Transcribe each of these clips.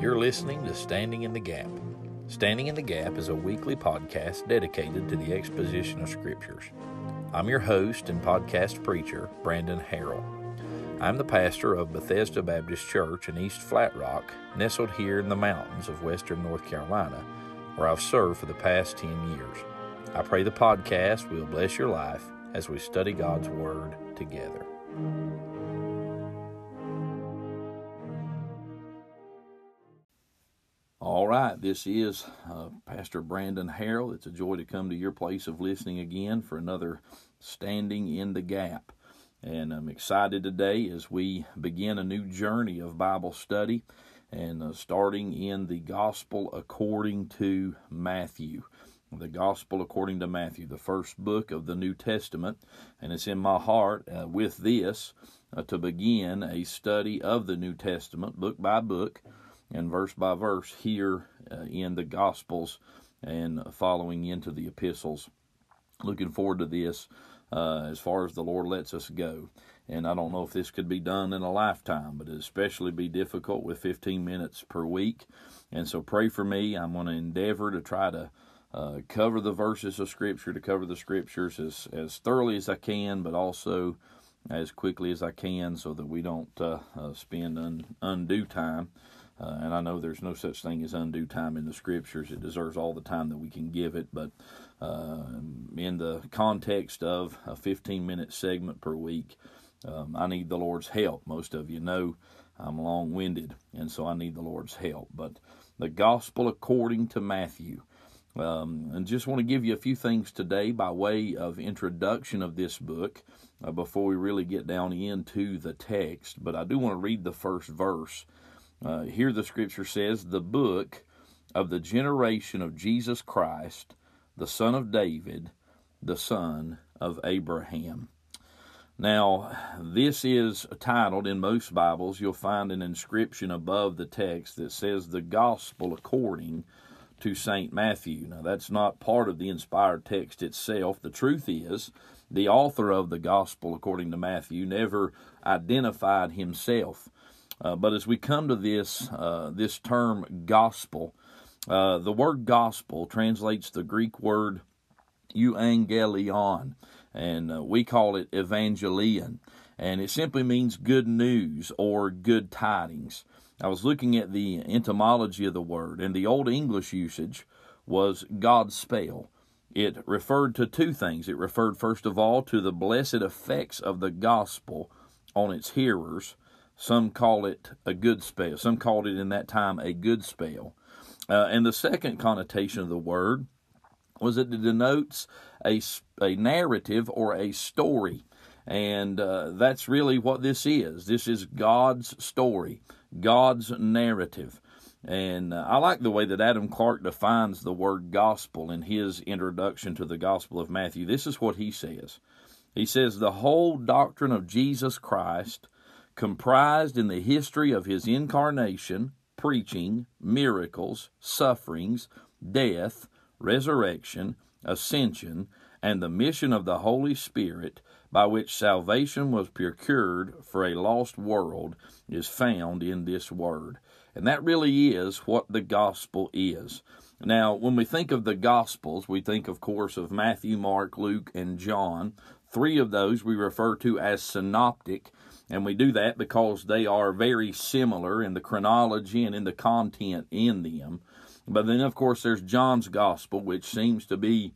You're listening to Standing in the Gap. Standing in the Gap is a weekly podcast dedicated to the exposition of Scriptures. I'm your host and podcast preacher, Brandon Harrell. I'm the pastor of Bethesda Baptist Church in East Flat Rock, nestled here in the mountains of western North Carolina, where I've served for the past 10 years. I pray the podcast will bless your life as we study God's Word together. Right, this is uh, Pastor Brandon Harrell. It's a joy to come to your place of listening again for another Standing in the Gap. And I'm excited today as we begin a new journey of Bible study and uh, starting in the Gospel according to Matthew. The Gospel according to Matthew, the first book of the New Testament. And it's in my heart uh, with this uh, to begin a study of the New Testament, book by book and verse by verse here uh, in the Gospels and following into the epistles. Looking forward to this uh, as far as the Lord lets us go. And I don't know if this could be done in a lifetime, but it especially be difficult with 15 minutes per week. And so pray for me. I'm going to endeavor to try to uh, cover the verses of Scripture, to cover the Scriptures as, as thoroughly as I can, but also as quickly as I can so that we don't uh, uh spend un, undue time uh, and I know there's no such thing as undue time in the scriptures. It deserves all the time that we can give it. But uh, in the context of a 15 minute segment per week, um, I need the Lord's help. Most of you know I'm long winded, and so I need the Lord's help. But the gospel according to Matthew. Um, and just want to give you a few things today by way of introduction of this book uh, before we really get down into the text. But I do want to read the first verse uh, here the scripture says, the book of the generation of Jesus Christ, the son of David, the son of Abraham. Now, this is titled in most Bibles, you'll find an inscription above the text that says the gospel according to St. Matthew. Now, that's not part of the inspired text itself. The truth is, the author of the gospel according to Matthew never identified himself. Uh, but as we come to this uh, this term gospel, uh, the word gospel translates the Greek word euangelion, and uh, we call it evangelion, and it simply means good news or good tidings. I was looking at the etymology of the word, and the Old English usage was God's spell. It referred to two things. It referred, first of all, to the blessed effects of the gospel on its hearers, some call it a good spell. Some called it in that time a good spell. Uh, and the second connotation of the word was that it denotes a, a narrative or a story. And uh, that's really what this is. This is God's story, God's narrative. And uh, I like the way that Adam Clarke defines the word gospel in his introduction to the Gospel of Matthew. This is what he says He says, The whole doctrine of Jesus Christ comprised in the history of his incarnation, preaching, miracles, sufferings, death, resurrection, ascension, and the mission of the Holy Spirit by which salvation was procured for a lost world is found in this word. And that really is what the gospel is. Now, when we think of the gospels, we think, of course, of Matthew, Mark, Luke, and John. Three of those we refer to as synoptic, and we do that because they are very similar in the chronology and in the content in them. But then, of course, there's John's Gospel, which seems to be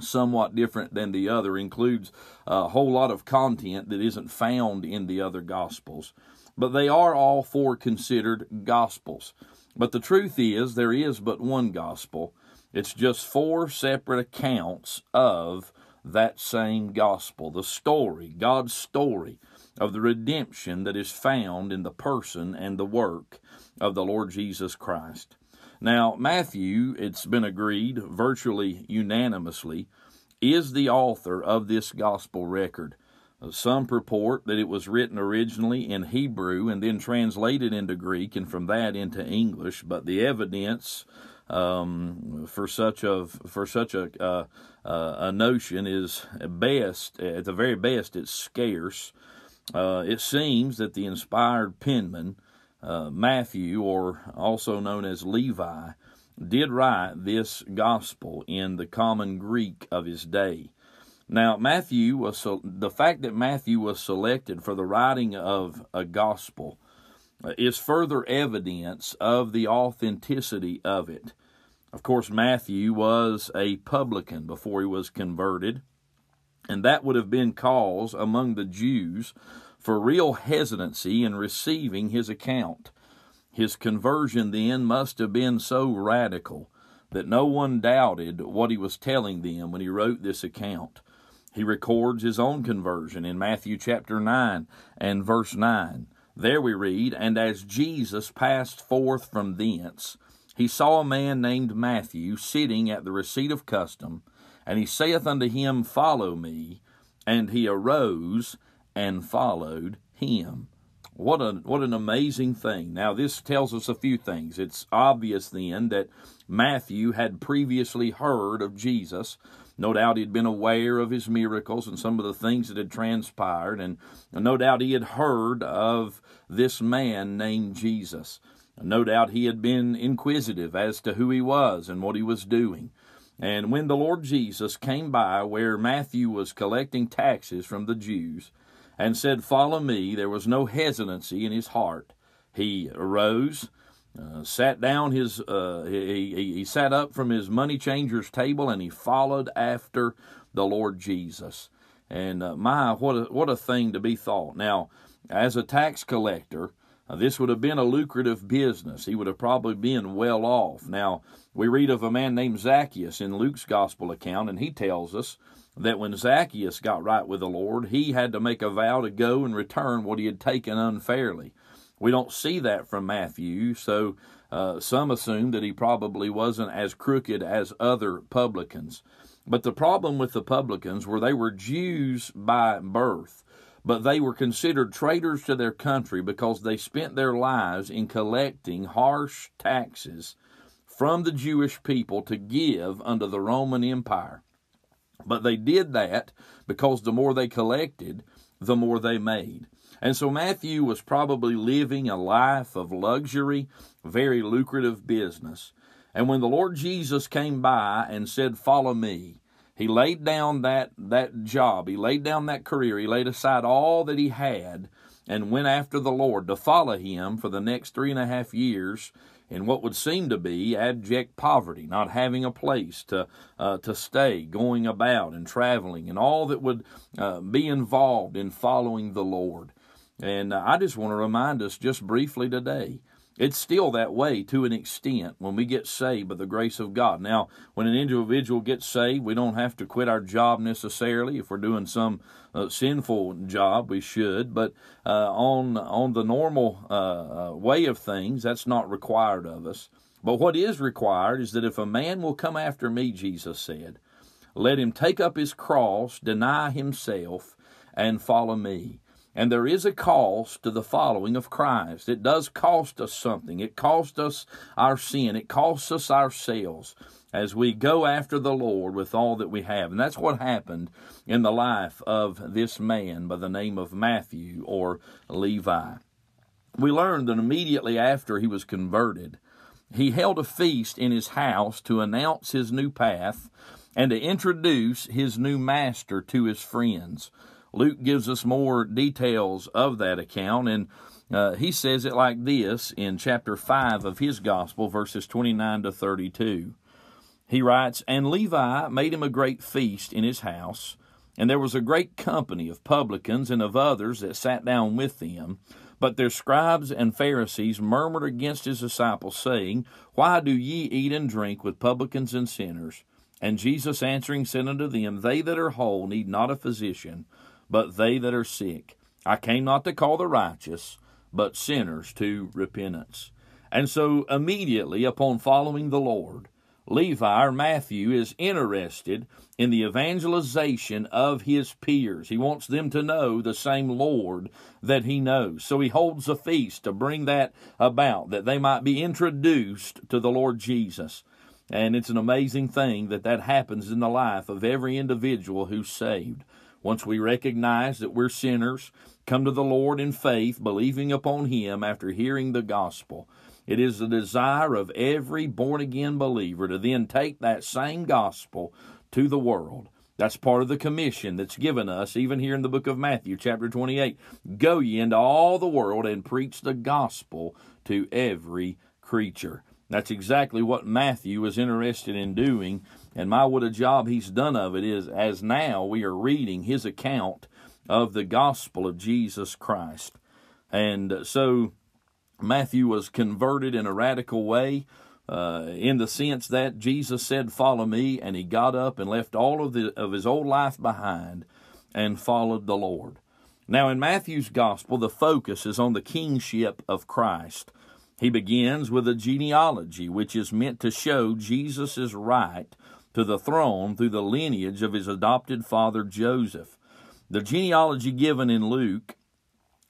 somewhat different than the other, includes a whole lot of content that isn't found in the other Gospels. But they are all four considered Gospels. But the truth is, there is but one Gospel. It's just four separate accounts of that same Gospel, the story, God's story of the redemption that is found in the person and the work of the Lord Jesus Christ. Now, Matthew, it's been agreed virtually unanimously, is the author of this gospel record. Some purport that it was written originally in Hebrew and then translated into Greek and from that into English, but the evidence um, for such a for such a uh, uh, a notion is best at the very best it's scarce uh, it seems that the inspired penman uh, Matthew, or also known as Levi, did write this gospel in the common Greek of his day. Now, Matthew was the fact that Matthew was selected for the writing of a gospel uh, is further evidence of the authenticity of it. Of course, Matthew was a publican before he was converted, and that would have been cause among the Jews for real hesitancy in receiving his account. His conversion then must have been so radical that no one doubted what he was telling them when he wrote this account. He records his own conversion in Matthew chapter 9 and verse 9. There we read, And as Jesus passed forth from thence, he saw a man named Matthew sitting at the receipt of custom, and he saith unto him, Follow me. And he arose and followed him. What a what an amazing thing. Now this tells us a few things. It's obvious then that Matthew had previously heard of Jesus. No doubt he'd been aware of his miracles and some of the things that had transpired, and no doubt he had heard of this man named Jesus. No doubt he had been inquisitive as to who he was and what he was doing. And when the Lord Jesus came by where Matthew was collecting taxes from the Jews and said, Follow me, there was no hesitancy in his heart. He arose, uh, sat down his, uh, he, he, he sat up from his money changer's table and he followed after the Lord Jesus. And uh, my, what a, what a thing to be thought. Now, as a tax collector, this would have been a lucrative business. He would have probably been well off. Now, we read of a man named Zacchaeus in Luke's gospel account, and he tells us that when Zacchaeus got right with the Lord, he had to make a vow to go and return what he had taken unfairly. We don't see that from Matthew, so uh, some assume that he probably wasn't as crooked as other publicans. But the problem with the publicans were they were Jews by birth but they were considered traitors to their country because they spent their lives in collecting harsh taxes from the Jewish people to give unto the Roman Empire. But they did that because the more they collected, the more they made. And so Matthew was probably living a life of luxury, very lucrative business. And when the Lord Jesus came by and said, Follow me, he laid down that, that job, he laid down that career, he laid aside all that he had and went after the Lord to follow him for the next three and a half years in what would seem to be abject poverty, not having a place to uh, to stay, going about and traveling, and all that would uh, be involved in following the Lord. And uh, I just want to remind us just briefly today it's still that way to an extent when we get saved by the grace of God. Now, when an individual gets saved, we don't have to quit our job necessarily. If we're doing some uh, sinful job, we should. But uh, on on the normal uh, uh way of things, that's not required of us. But what is required is that if a man will come after me, Jesus said, let him take up his cross, deny himself, and follow me. And there is a cost to the following of Christ. It does cost us something. It costs us our sin. It costs us ourselves as we go after the Lord with all that we have. And that's what happened in the life of this man by the name of Matthew or Levi. We learned that immediately after he was converted, he held a feast in his house to announce his new path and to introduce his new master to his friends. Luke gives us more details of that account, and uh, he says it like this in chapter 5 of his gospel, verses 29 to 32. He writes, And Levi made him a great feast in his house, and there was a great company of publicans and of others that sat down with them. But their scribes and Pharisees murmured against his disciples, saying, Why do ye eat and drink with publicans and sinners? And Jesus answering said unto them, They that are whole need not a physician, but they that are sick. I came not to call the righteous, but sinners to repentance. And so immediately upon following the Lord, Levi or Matthew is interested in the evangelization of his peers. He wants them to know the same Lord that he knows. So he holds a feast to bring that about, that they might be introduced to the Lord Jesus. And it's an amazing thing that that happens in the life of every individual who's saved. Once we recognize that we're sinners, come to the Lord in faith, believing upon Him after hearing the gospel. It is the desire of every born again believer to then take that same gospel to the world. That's part of the commission that's given us, even here in the book of Matthew, chapter 28. Go ye into all the world and preach the gospel to every creature. That's exactly what Matthew was interested in doing. And my, what a job he's done of it is as now we are reading his account of the gospel of Jesus Christ. And so Matthew was converted in a radical way. Uh, in the sense that Jesus said, "Follow me," and he got up and left all of the of his old life behind and followed the Lord. Now, in Matthew's gospel, the focus is on the kingship of Christ. He begins with a genealogy, which is meant to show Jesus' right to the throne through the lineage of his adopted father Joseph. The genealogy given in Luke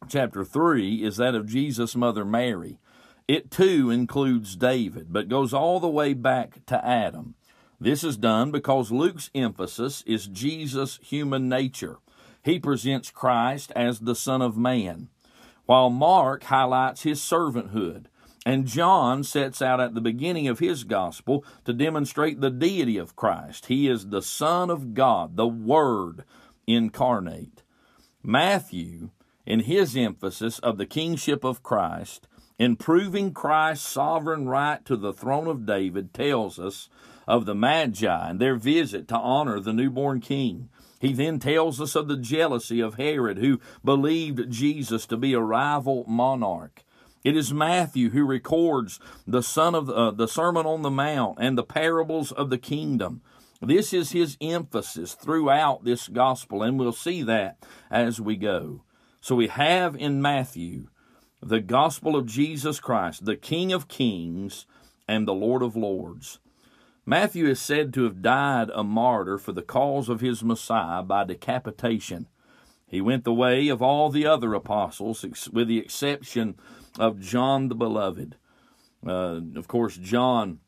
chapter 3 is that of Jesus' mother Mary. It too includes David, but goes all the way back to Adam. This is done because Luke's emphasis is Jesus' human nature. He presents Christ as the Son of Man, while Mark highlights his servanthood. And John sets out at the beginning of his gospel to demonstrate the deity of Christ. He is the Son of God, the Word incarnate. Matthew, in his emphasis of the kingship of Christ, in proving Christ's sovereign right to the throne of David, tells us of the Magi and their visit to honor the newborn king. He then tells us of the jealousy of Herod, who believed Jesus to be a rival monarch. It is Matthew who records the son of uh, the Sermon on the Mount and the parables of the kingdom. This is his emphasis throughout this gospel, and we'll see that as we go. So we have in Matthew the gospel of Jesus Christ, the King of kings and the Lord of lords. Matthew is said to have died a martyr for the cause of his Messiah by decapitation. He went the way of all the other apostles, with the exception of John the Beloved. Uh, of course, John,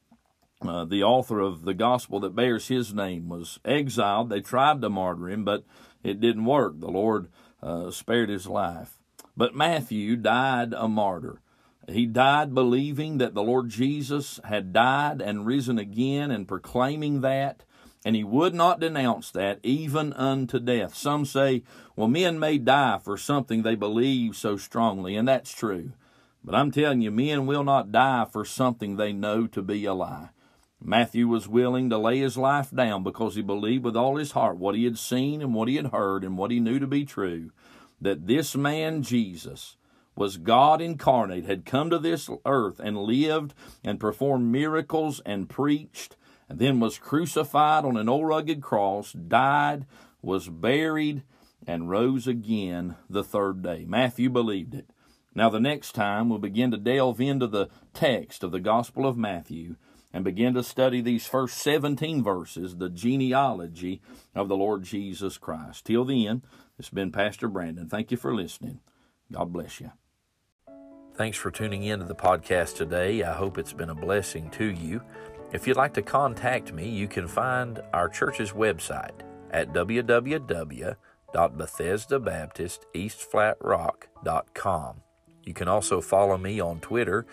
uh, the author of the gospel that bears his name, was exiled. They tried to martyr him, but it didn't work. The Lord uh, spared his life. But Matthew died a martyr. He died believing that the Lord Jesus had died and risen again and proclaiming that, and he would not denounce that even unto death. Some say, well, men may die for something they believe so strongly, and that's true. But I'm telling you, men will not die for something they know to be a lie. Matthew was willing to lay his life down because he believed with all his heart what he had seen and what he had heard and what he knew to be true that this man, Jesus, was God incarnate, had come to this earth and lived and performed miracles and preached, and then was crucified on an old rugged cross, died, was buried, and rose again the third day. Matthew believed it. Now, the next time, we'll begin to delve into the text of the Gospel of Matthew and begin to study these first 17 verses, the genealogy of the Lord Jesus Christ. Till then, it's been Pastor Brandon. Thank you for listening. God bless you. Thanks for tuning in to the podcast today. I hope it's been a blessing to you. If you'd like to contact me, you can find our church's website at www.bethesdabaptisteastflatrock.com. You can also follow me on Twitter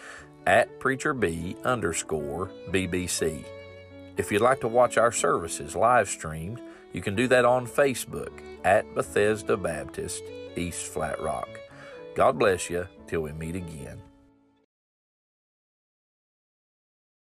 at preacherb underscore BBC. If you'd like to watch our services live streamed, you can do that on Facebook at Bethesda Baptist East Flat Rock. God bless you till we meet again.